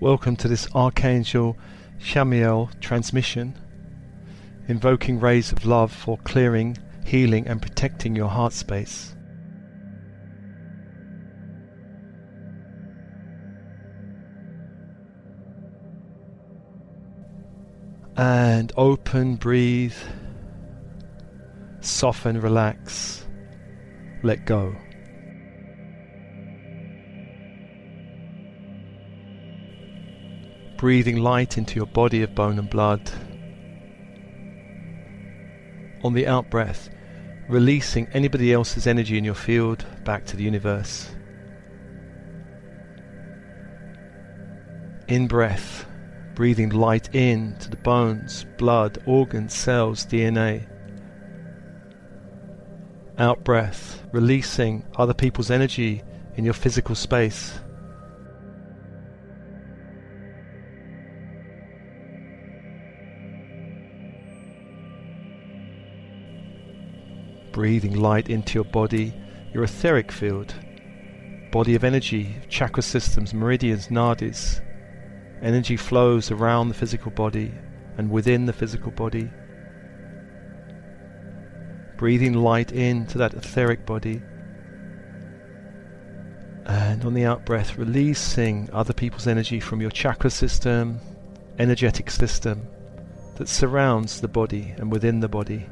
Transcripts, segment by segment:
Welcome to this Archangel Chamuel transmission, invoking rays of love for clearing, healing, and protecting your heart space. And open, breathe, soften, relax, let go. Breathing light into your body of bone and blood. On the out breath, releasing anybody else's energy in your field back to the universe. In breath, breathing light in to the bones, blood, organs, cells, DNA. Out breath, releasing other people's energy in your physical space. Breathing light into your body, your etheric field, body of energy, chakra systems, meridians, nadis. Energy flows around the physical body and within the physical body. Breathing light into that etheric body. And on the out breath, releasing other people's energy from your chakra system, energetic system that surrounds the body and within the body.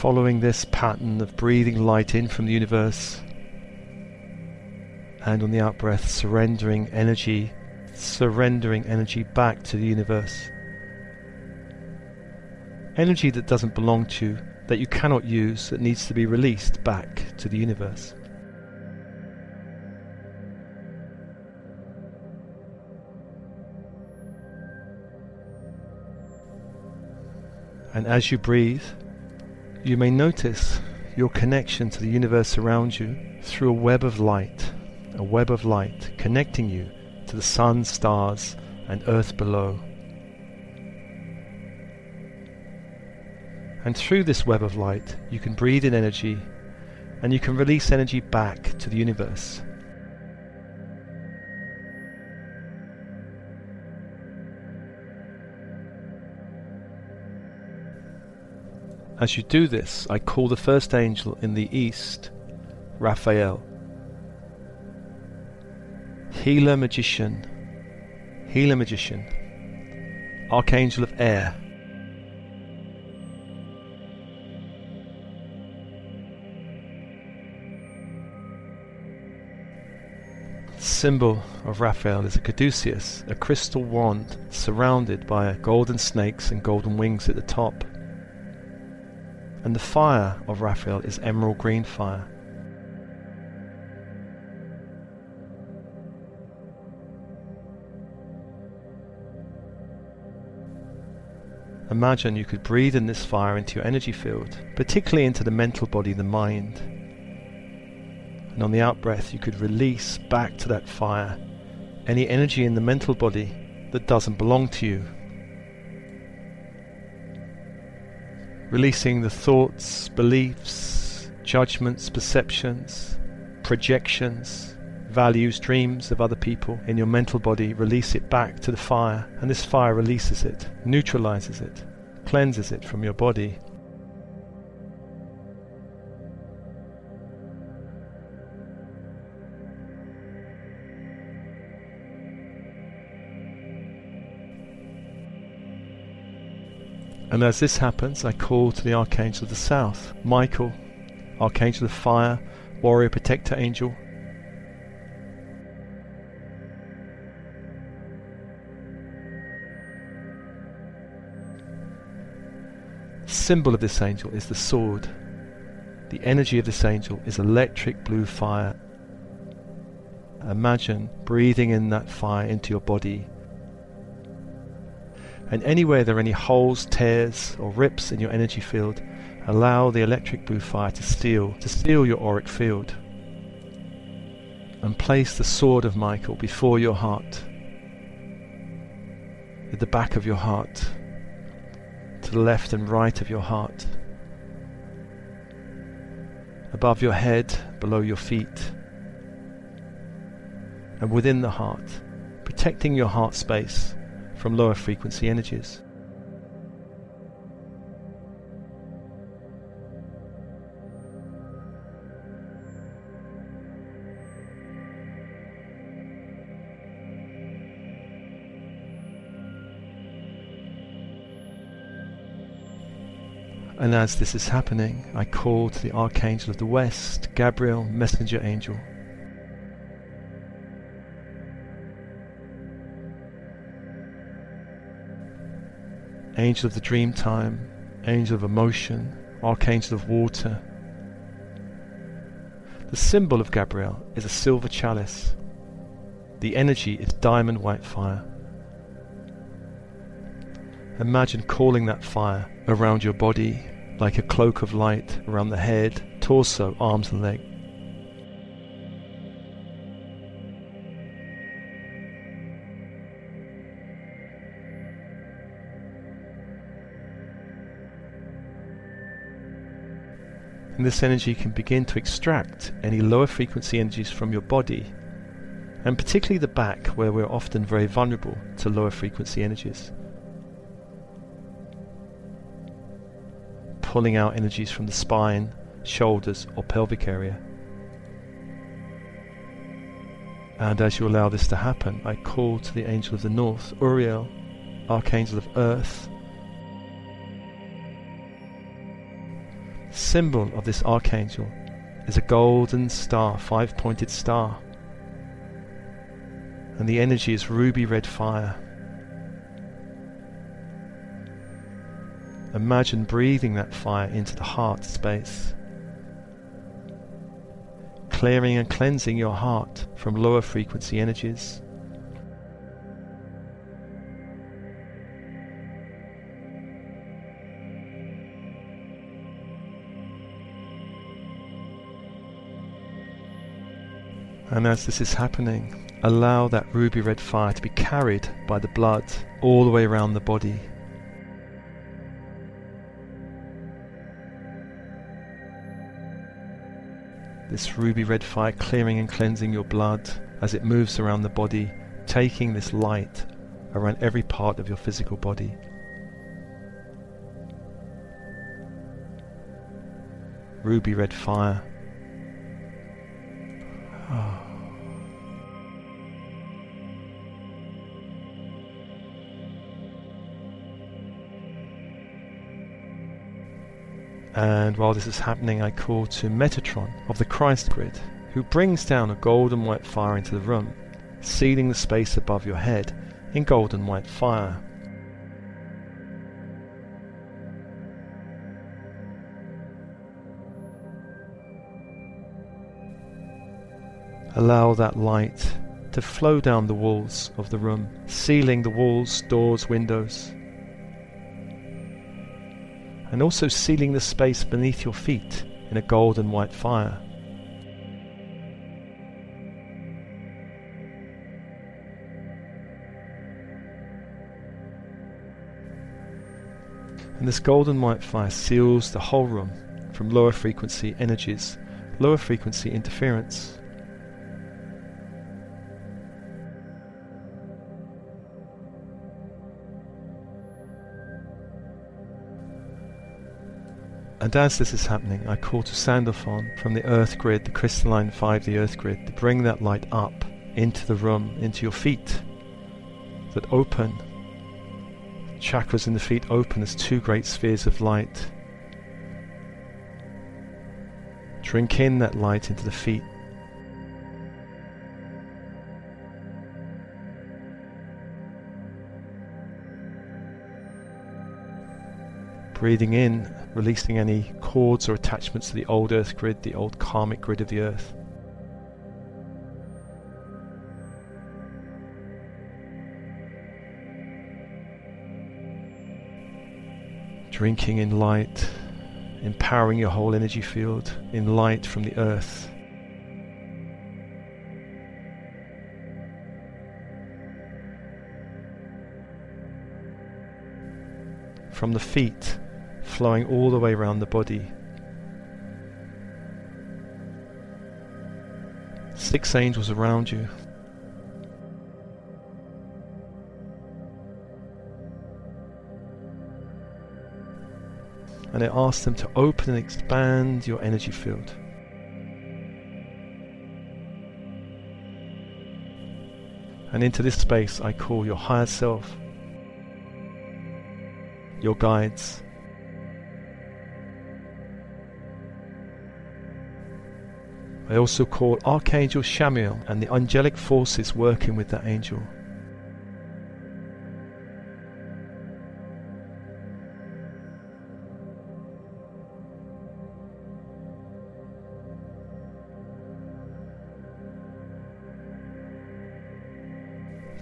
Following this pattern of breathing light in from the universe and on the out breath surrendering energy, surrendering energy back to the universe. Energy that doesn't belong to you, that you cannot use, that needs to be released back to the universe. And as you breathe, you may notice your connection to the universe around you through a web of light, a web of light connecting you to the sun, stars, and earth below. And through this web of light, you can breathe in energy and you can release energy back to the universe. As you do this, I call the first angel in the east, Raphael. Healer magician, healer magician, archangel of air. symbol of Raphael is a caduceus, a crystal wand surrounded by golden snakes and golden wings at the top and the fire of Raphael is emerald green fire. Imagine you could breathe in this fire into your energy field, particularly into the mental body, the mind. And on the out breath, you could release back to that fire any energy in the mental body that doesn't belong to you, releasing the thoughts, beliefs, judgments, perceptions, projections, values, dreams of other people in your mental body, release it back to the fire, and this fire releases it, neutralizes it, cleanses it from your body. And as this happens, I call to the Archangel of the South, Michael, Archangel of Fire, Warrior Protector Angel. Symbol of this angel is the sword. The energy of this angel is electric blue fire. Imagine breathing in that fire into your body and anywhere there are any holes, tears, or rips in your energy field, allow the electric blue fire to steal, to steal your auric field. And place the sword of Michael before your heart, at the back of your heart, to the left and right of your heart. above your head, below your feet, and within the heart, protecting your heart space from lower frequency energies. And as this is happening, I call to the Archangel of the West, Gabriel, Messenger Angel. Angel of the dream time, Angel of emotion, Archangel of water. The symbol of Gabriel is a silver chalice. The energy is diamond white fire. Imagine calling that fire around your body like a cloak of light around the head, torso, arms, and legs. And this energy can begin to extract any lower frequency energies from your body, and particularly the back, where we're often very vulnerable to lower frequency energies. pulling out energies from the spine, shoulders, or pelvic area. And as you allow this to happen, I call to the angel of the north, Uriel, archangel of earth. Symbol of this archangel is a golden star, five pointed star. And the energy is ruby red fire. Imagine breathing that fire into the heart space, clearing and cleansing your heart from lower frequency energies. And as this is happening, allow that ruby red fire to be carried by the blood all the way around the body this ruby red fire clearing and cleansing your blood as it moves around the body, taking this light around every part of your physical body. Ruby red fire. And while this is happening, I call to Metatron of the Christ grid, who brings down a golden white fire into the room, sealing the space above your head in golden white fire. Allow that light to flow down the walls of the room, sealing the walls, doors, windows and also sealing the space beneath your feet in a golden white fire. And this golden white fire seals the whole room from lower frequency energies, lower frequency interference. And as this is happening, I call to Sandalphon from the earth grid, the crystalline 5, the earth grid, to bring that light up into the room, into your feet that open. Chakras in the feet open as two great spheres of light. Drink in that light into the feet. Breathing in releasing any cords or attachments to the old earth grid, the old karmic grid of the earth. Drinking in light, empowering your whole energy field in light from the earth. From the feet, flowing all the way around the body. six angels around you. And I ask them to open and expand your energy field. And into this space, I call your higher self, your guides. I also call Archangel Chamuel and the angelic forces working with that angel.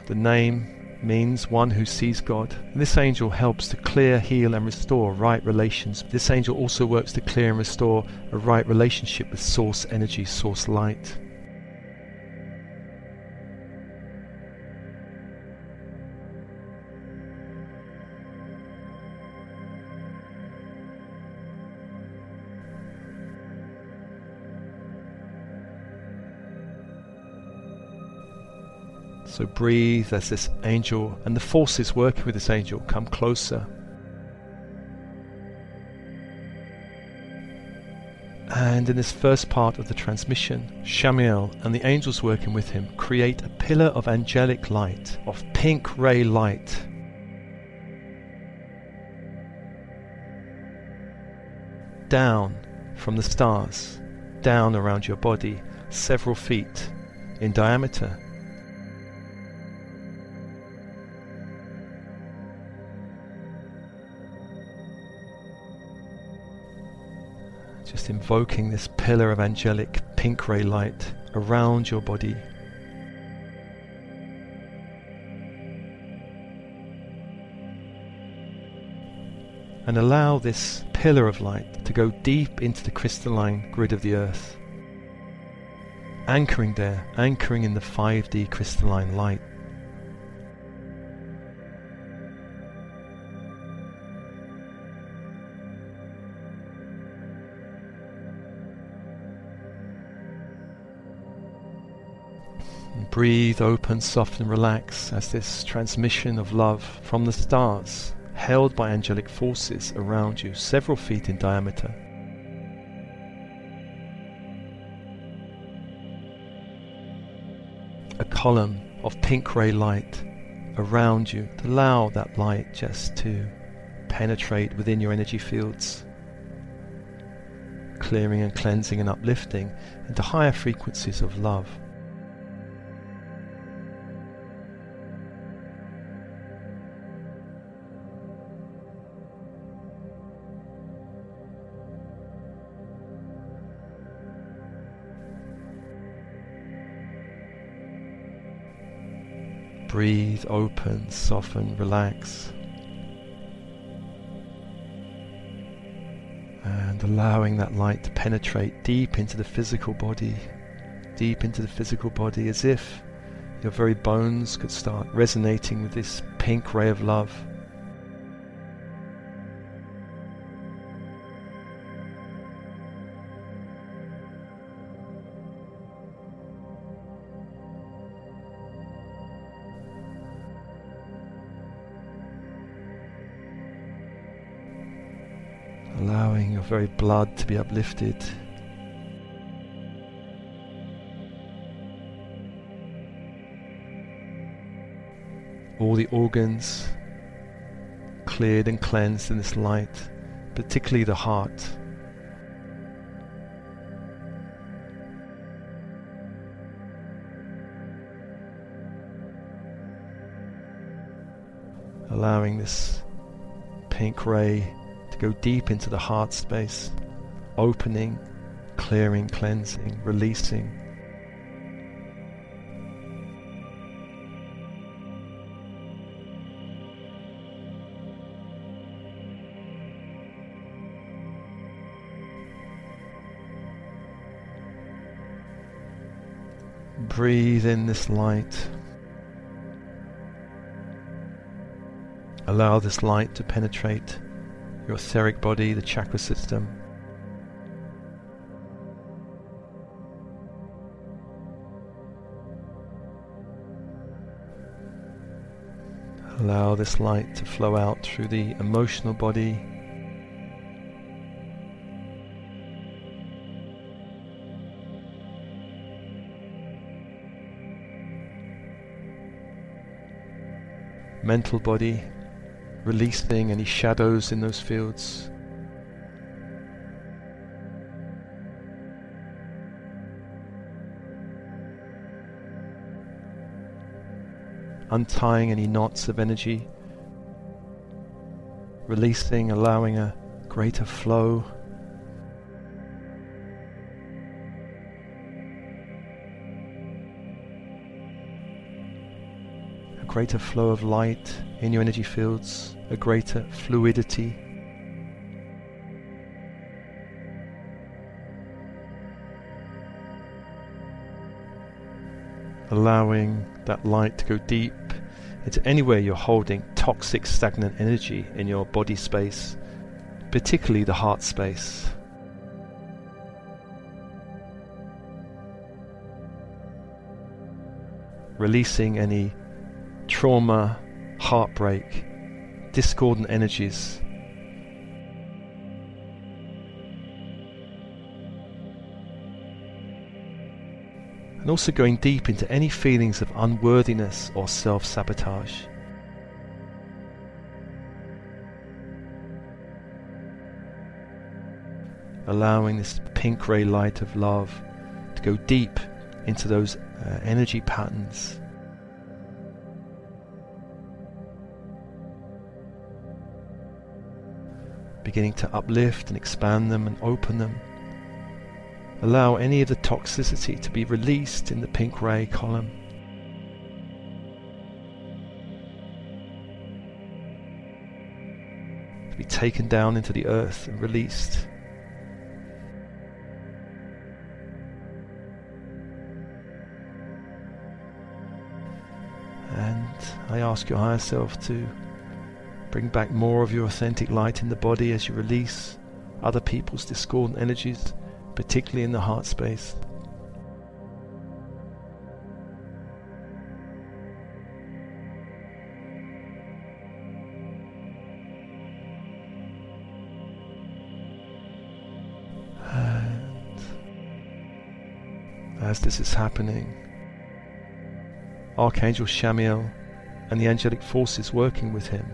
The name means one who sees God. And this angel helps to clear, heal, and restore right relations. This angel also works to clear and restore a right relationship with source energy, source light. So breathe as this angel and the forces working with this angel come closer. And in this first part of the transmission, Chamuel and the angels working with him create a pillar of angelic light, of pink ray light. Down from the stars, down around your body, several feet in diameter Invoking this pillar of angelic pink ray light around your body. And allow this pillar of light to go deep into the crystalline grid of the earth. Anchoring there, anchoring in the 5D crystalline light. Breathe, open, soften, relax as this transmission of love from the stars, held by angelic forces around you, several feet in diameter. A column of pink ray light around you. To allow that light just to penetrate within your energy fields, clearing and cleansing and uplifting into higher frequencies of love. Breathe, open, soften, relax. And allowing that light to penetrate deep into the physical body, deep into the physical body, as if your very bones could start resonating with this pink ray of love. Very blood to be uplifted. All the organs cleared and cleansed in this light, particularly the heart. Allowing this pink ray go deep into the heart space, opening, clearing, cleansing, releasing. Breathe in this light. Allow this light to penetrate your etheric body, the chakra system. Allow this light to flow out through the emotional body. mental body releasing any shadows in those fields. untying any knots of energy, releasing, allowing a greater flow. A greater flow of light in your energy fields, a greater fluidity. allowing that light to go deep into anywhere you're holding toxic stagnant energy in your body space, particularly the heart space. Releasing any trauma, heartbreak, discordant energies and also going deep into any feelings of unworthiness or self sabotage. Allowing this pink ray light of love to go deep into those uh, energy patterns. Beginning to uplift and expand them and open them Allow any of the toxicity to be released in the pink ray column. To be taken down into the earth and released. And I ask your higher self to bring back more of your authentic light in the body as you release other people's discordant energies particularly in the heart space. And as this is happening, Archangel Chamuel and the angelic forces working with him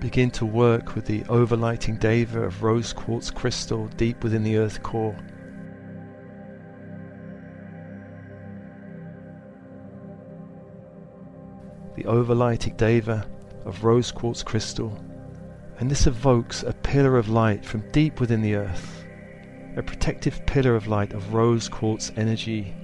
begin to work with the overlighting deva of rose quartz crystal deep within the earth core. The overlighting deva of rose quartz crystal, and this evokes a pillar of light from deep within the earth, a protective pillar of light of rose quartz energy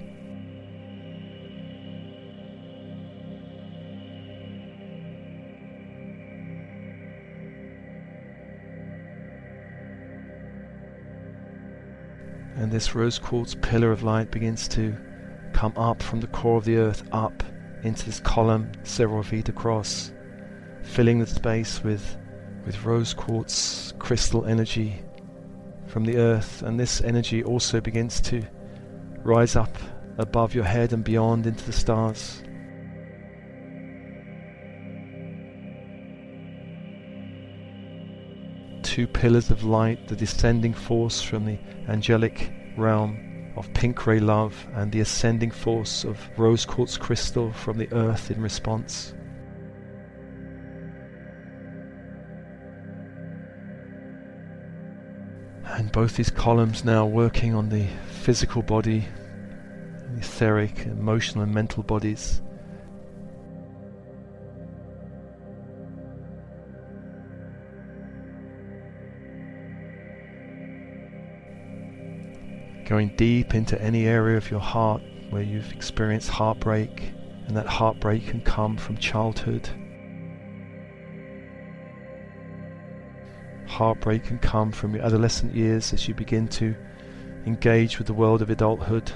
this rose quartz pillar of light begins to come up from the core of the earth up into this column several feet across, filling the space with with rose quartz crystal energy from the earth, and this energy also begins to rise up above your head and beyond into the stars. Two pillars of light, the descending force from the angelic realm of pink ray love and the ascending force of rose quartz crystal from the earth in response. And both these columns now working on the physical body, etheric, emotional, and mental bodies. Going deep into any area of your heart where you've experienced heartbreak, and that heartbreak can come from childhood. Heartbreak can come from your adolescent years as you begin to engage with the world of adulthood.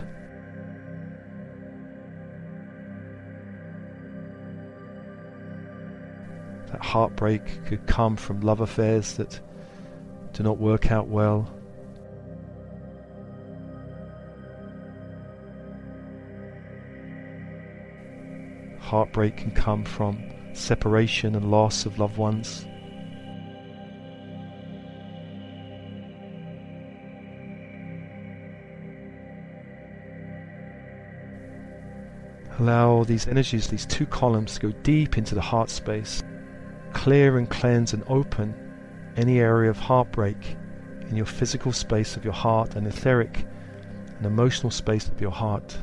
That heartbreak could come from love affairs that do not work out well. Heartbreak can come from separation and loss of loved ones. Allow these energies, these two columns, to go deep into the heart space, clear and cleanse and open any area of heartbreak in your physical space of your heart and etheric and emotional space of your heart.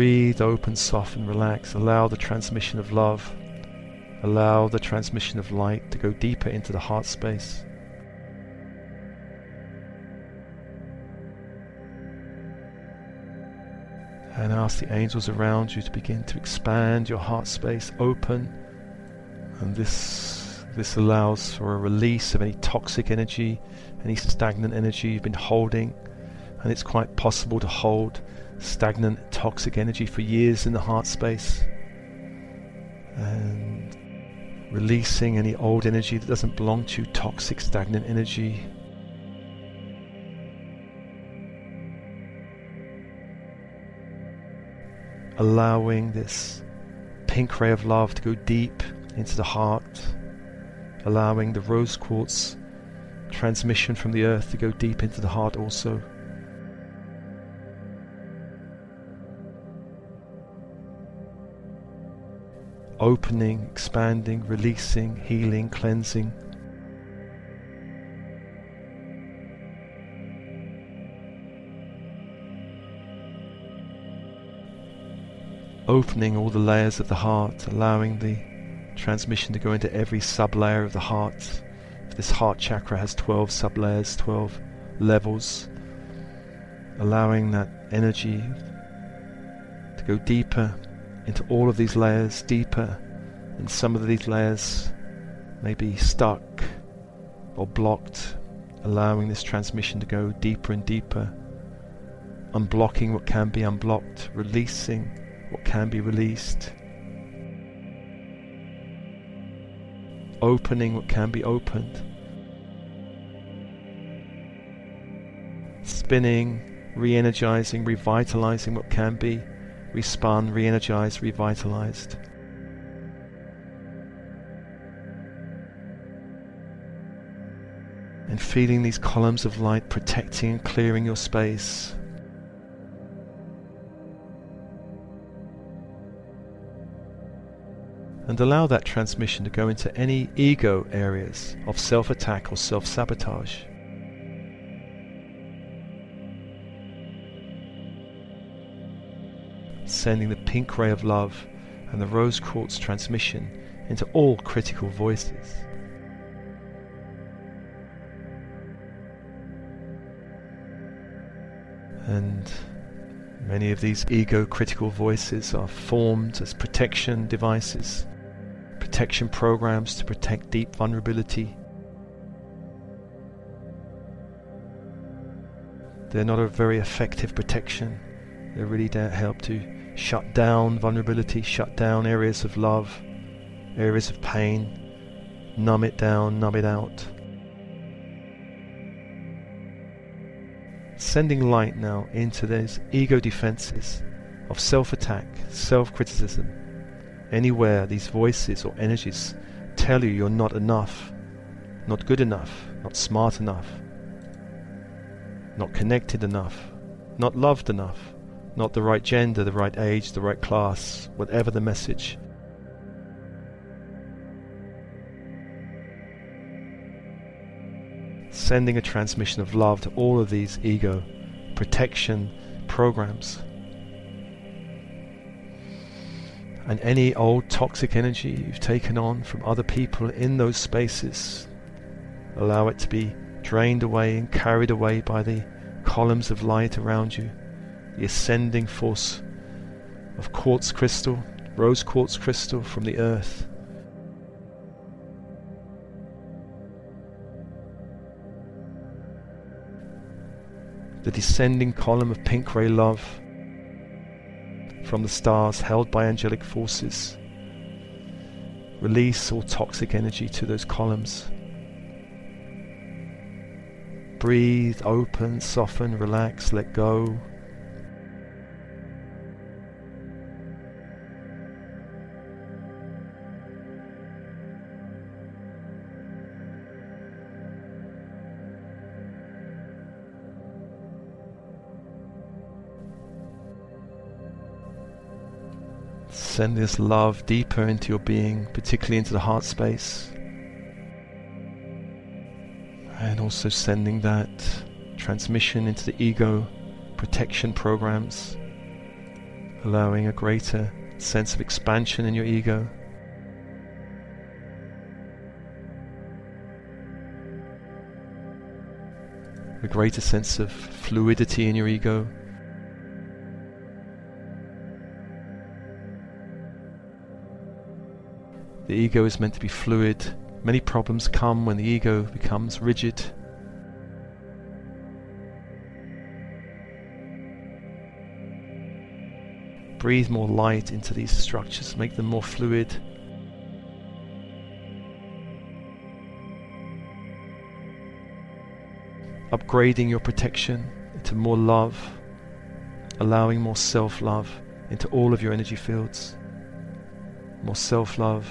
Breathe, open, soften, relax. Allow the transmission of love. Allow the transmission of light to go deeper into the heart space. And ask the angels around you to begin to expand your heart space, open. And this, this allows for a release of any toxic energy, any stagnant energy you've been holding. And it's quite possible to hold stagnant, toxic energy for years in the heart space. And releasing any old energy that doesn't belong to toxic, stagnant energy. Allowing this pink ray of love to go deep into the heart, allowing the rose quartz transmission from the earth to go deep into the heart also. Opening, expanding, releasing, healing, cleansing. Opening all the layers of the heart, allowing the transmission to go into every sub layer of the heart. This heart chakra has 12 sub layers, 12 levels, allowing that energy to go deeper into all of these layers deeper, and some of these layers may be stuck or blocked, allowing this transmission to go deeper and deeper, unblocking what can be unblocked, releasing what can be released, opening what can be opened, spinning, re energizing, revitalizing what can be respun, re energized, revitalized. And feeling these columns of light protecting and clearing your space. And allow that transmission to go into any ego areas of self attack or self sabotage. Sending the pink ray of love and the rose quartz transmission into all critical voices. And many of these ego critical voices are formed as protection devices, protection programs to protect deep vulnerability. They're not a very effective protection. They really don't help to shut down vulnerability, shut down areas of love, areas of pain, numb it down, numb it out. Sending light now into those ego defenses of self attack, self criticism. Anywhere these voices or energies tell you you're not enough, not good enough, not smart enough, not connected enough, not loved enough not the right gender, the right age, the right class, whatever the message. Sending a transmission of love to all of these ego protection programs. And any old toxic energy you've taken on from other people in those spaces, allow it to be drained away and carried away by the columns of light around you the ascending force of quartz crystal, rose quartz crystal from the earth. The descending column of pink ray love from the stars held by angelic forces, Release all toxic energy to those columns. Breathe, open, soften, relax, let go. Send this love deeper into your being, particularly into the heart space. And also sending that transmission into the ego protection programs, allowing a greater sense of expansion in your ego. A greater sense of fluidity in your ego. The ego is meant to be fluid. Many problems come when the ego becomes rigid. Breathe more light into these structures, make them more fluid. Upgrading your protection into more love, allowing more self love into all of your energy fields. More self love,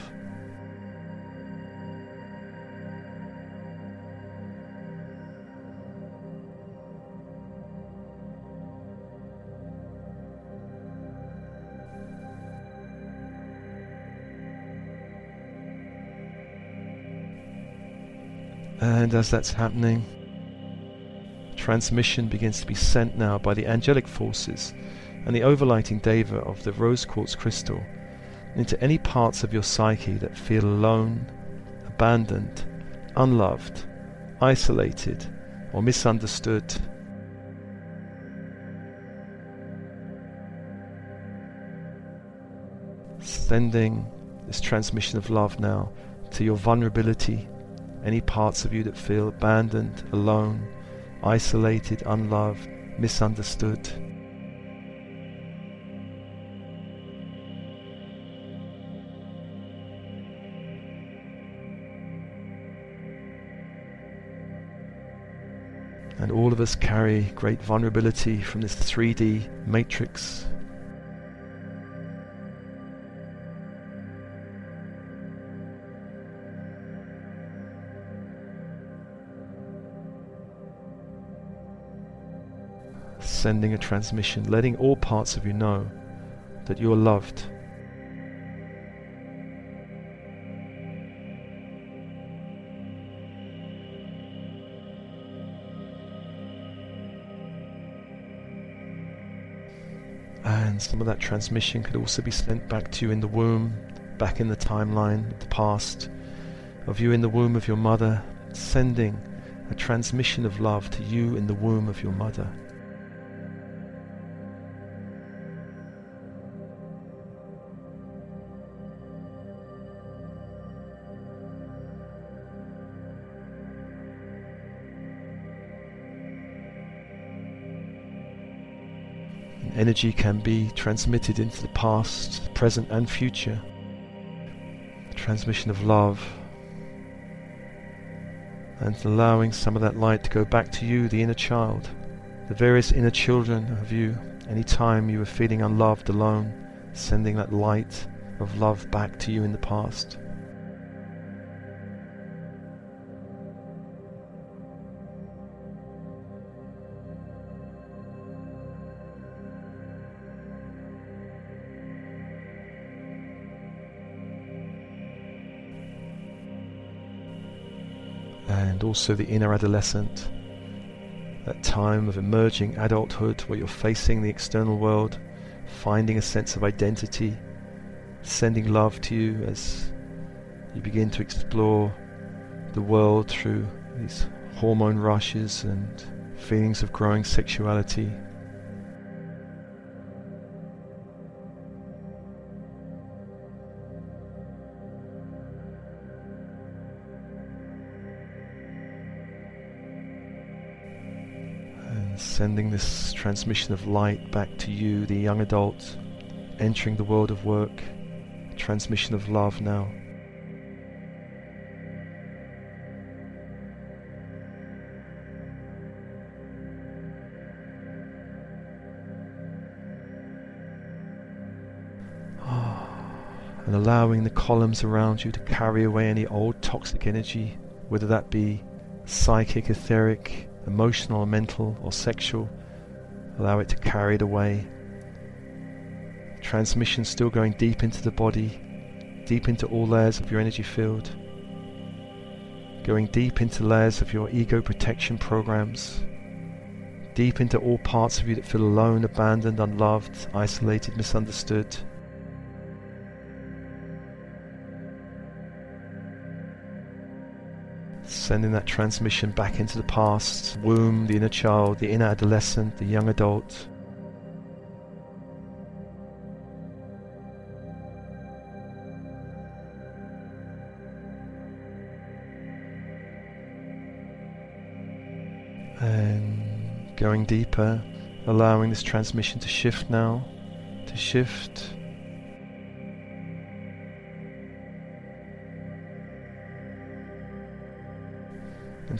And as that's happening, transmission begins to be sent now by the angelic forces and the overlighting deva of the rose quartz crystal into any parts of your psyche that feel alone, abandoned, unloved, isolated, or misunderstood. Sending this transmission of love now to your vulnerability any parts of you that feel abandoned, alone, isolated, unloved, misunderstood. And all of us carry great vulnerability from this 3D matrix sending a transmission, letting all parts of you know that you are loved. And some of that transmission could also be sent back to you in the womb, back in the timeline the past, of you in the womb of your mother, sending a transmission of love to you in the womb of your mother. Energy can be transmitted into the past, present, and future. The transmission of love. And allowing some of that light to go back to you, the inner child, the various inner children of you. Any time you are feeling unloved, alone, sending that light of love back to you in the past. And also the inner adolescent, that time of emerging adulthood where you're facing the external world, finding a sense of identity, sending love to you as you begin to explore the world through these hormone rushes and feelings of growing sexuality sending this transmission of light back to you, the young adult, entering the world of work, transmission of love now. Ah, and allowing the columns around you to carry away any old toxic energy, whether that be psychic, etheric, emotional, mental, or sexual. Allow it to carry it away. Transmission still going deep into the body, deep into all layers of your energy field, going deep into layers of your ego protection programs, deep into all parts of you that feel alone, abandoned, unloved, isolated, misunderstood. Sending that transmission back into the past, womb, the inner child, the inner adolescent, the young adult. And going deeper, allowing this transmission to shift now, to shift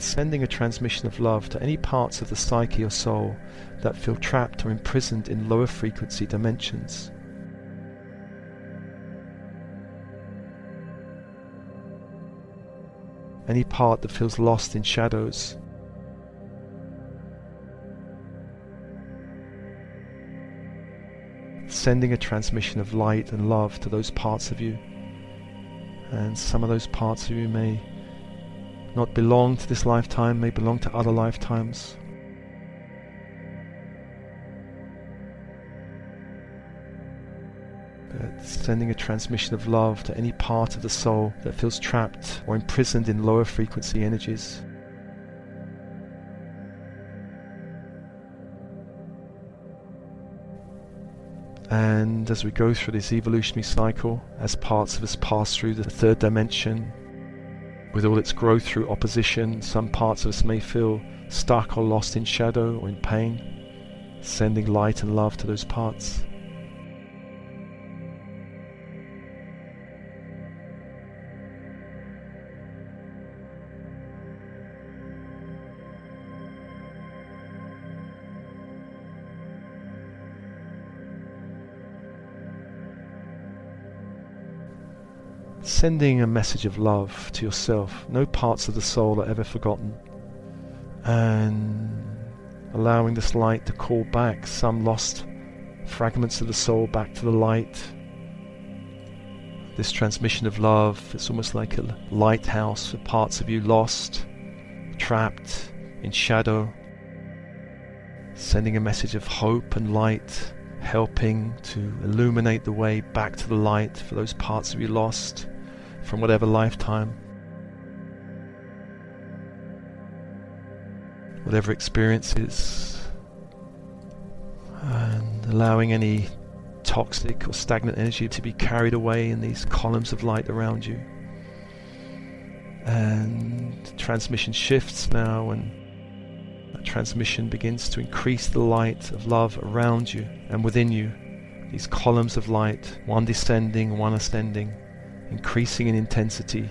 and sending a transmission of love to any parts of the psyche or soul that feel trapped or imprisoned in lower frequency dimensions. Any part that feels lost in shadows. Sending a transmission of light and love to those parts of you. And some of those parts of you may not belong to this lifetime, may belong to other lifetimes. But sending a transmission of love to any part of the soul that feels trapped or imprisoned in lower frequency energies. And as we go through this evolutionary cycle, as parts of us pass through the third dimension, with all its growth through opposition, some parts of us may feel stuck or lost in shadow or in pain, sending light and love to those parts. Sending a message of love to yourself. No parts of the soul are ever forgotten. And allowing this light to call back some lost fragments of the soul back to the light. This transmission of love, it's almost like a lighthouse for parts of you lost, trapped in shadow. Sending a message of hope and light, helping to illuminate the way back to the light for those parts of you lost from whatever lifetime, whatever experiences, and allowing any toxic or stagnant energy to be carried away in these columns of light around you. And transmission shifts now, and that transmission begins to increase the light of love around you and within you. These columns of light, one descending, one ascending increasing in intensity.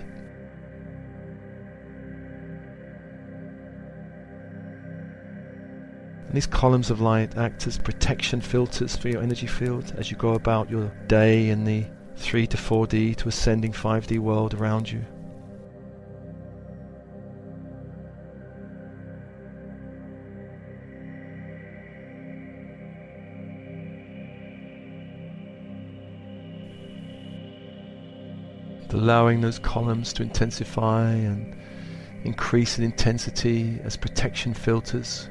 And these columns of light act as protection filters for your energy field as you go about your day in the 3 to 4D to ascending 5D world around you. Allowing those columns to intensify and increase in intensity as protection filters.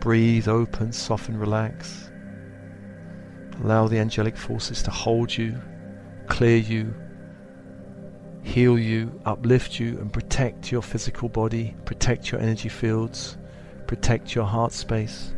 Breathe, open, soften, relax. Allow the angelic forces to hold you, clear you, heal you, uplift you, and protect your physical body, protect your energy fields, protect your heart space.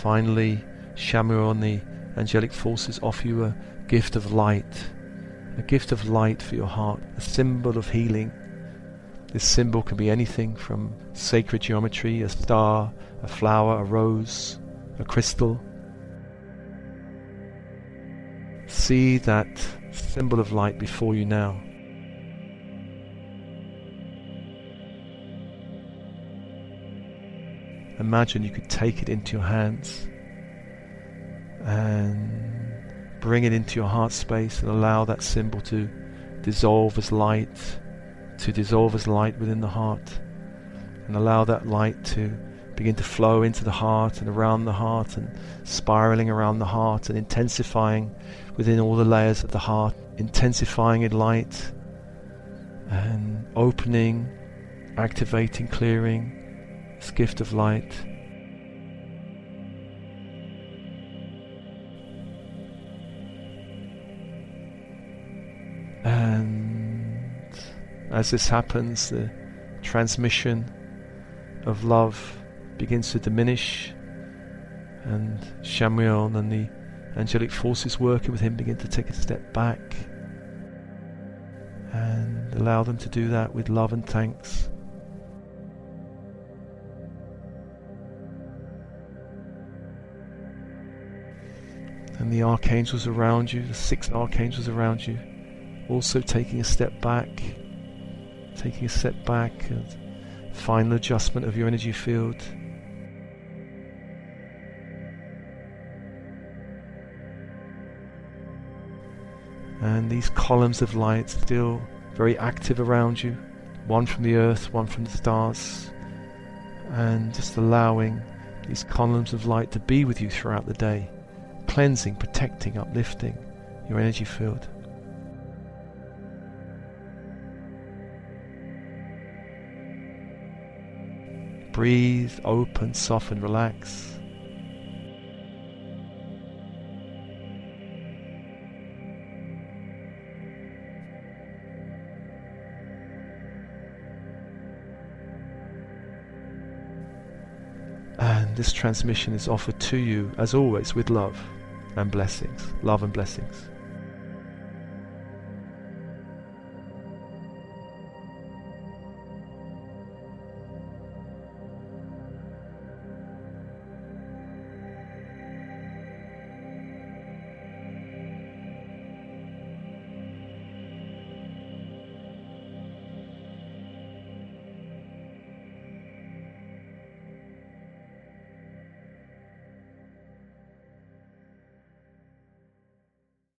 Finally, Chamuel, the angelic forces offer you a gift of light, a gift of light for your heart, a symbol of healing, This symbol can be anything from sacred geometry, a star, a flower, a rose, a crystal. See that symbol of light before you now. Imagine you could take it into your hands and bring it into your heart space and allow that symbol to dissolve as light, to dissolve as light within the heart, and allow that light to begin to flow into the heart and around the heart and spiraling around the heart and intensifying within all the layers of the heart, intensifying in light and opening, activating, clearing this gift of light. And as this happens, the transmission of love begins to diminish, and Chamuel and the angelic forces working with him begin to take a step back and allow them to do that with love and thanks. The archangels around you, the six archangels around you, also taking a step back, taking a step back, and final adjustment of your energy field. And these columns of light still very active around you, one from the earth, one from the stars, and just allowing these columns of light to be with you throughout the day, cleansing, protecting, uplifting your energy field. Breathe, open, soften, relax. And this transmission is offered to you, as always, with love and blessings. Love and blessings.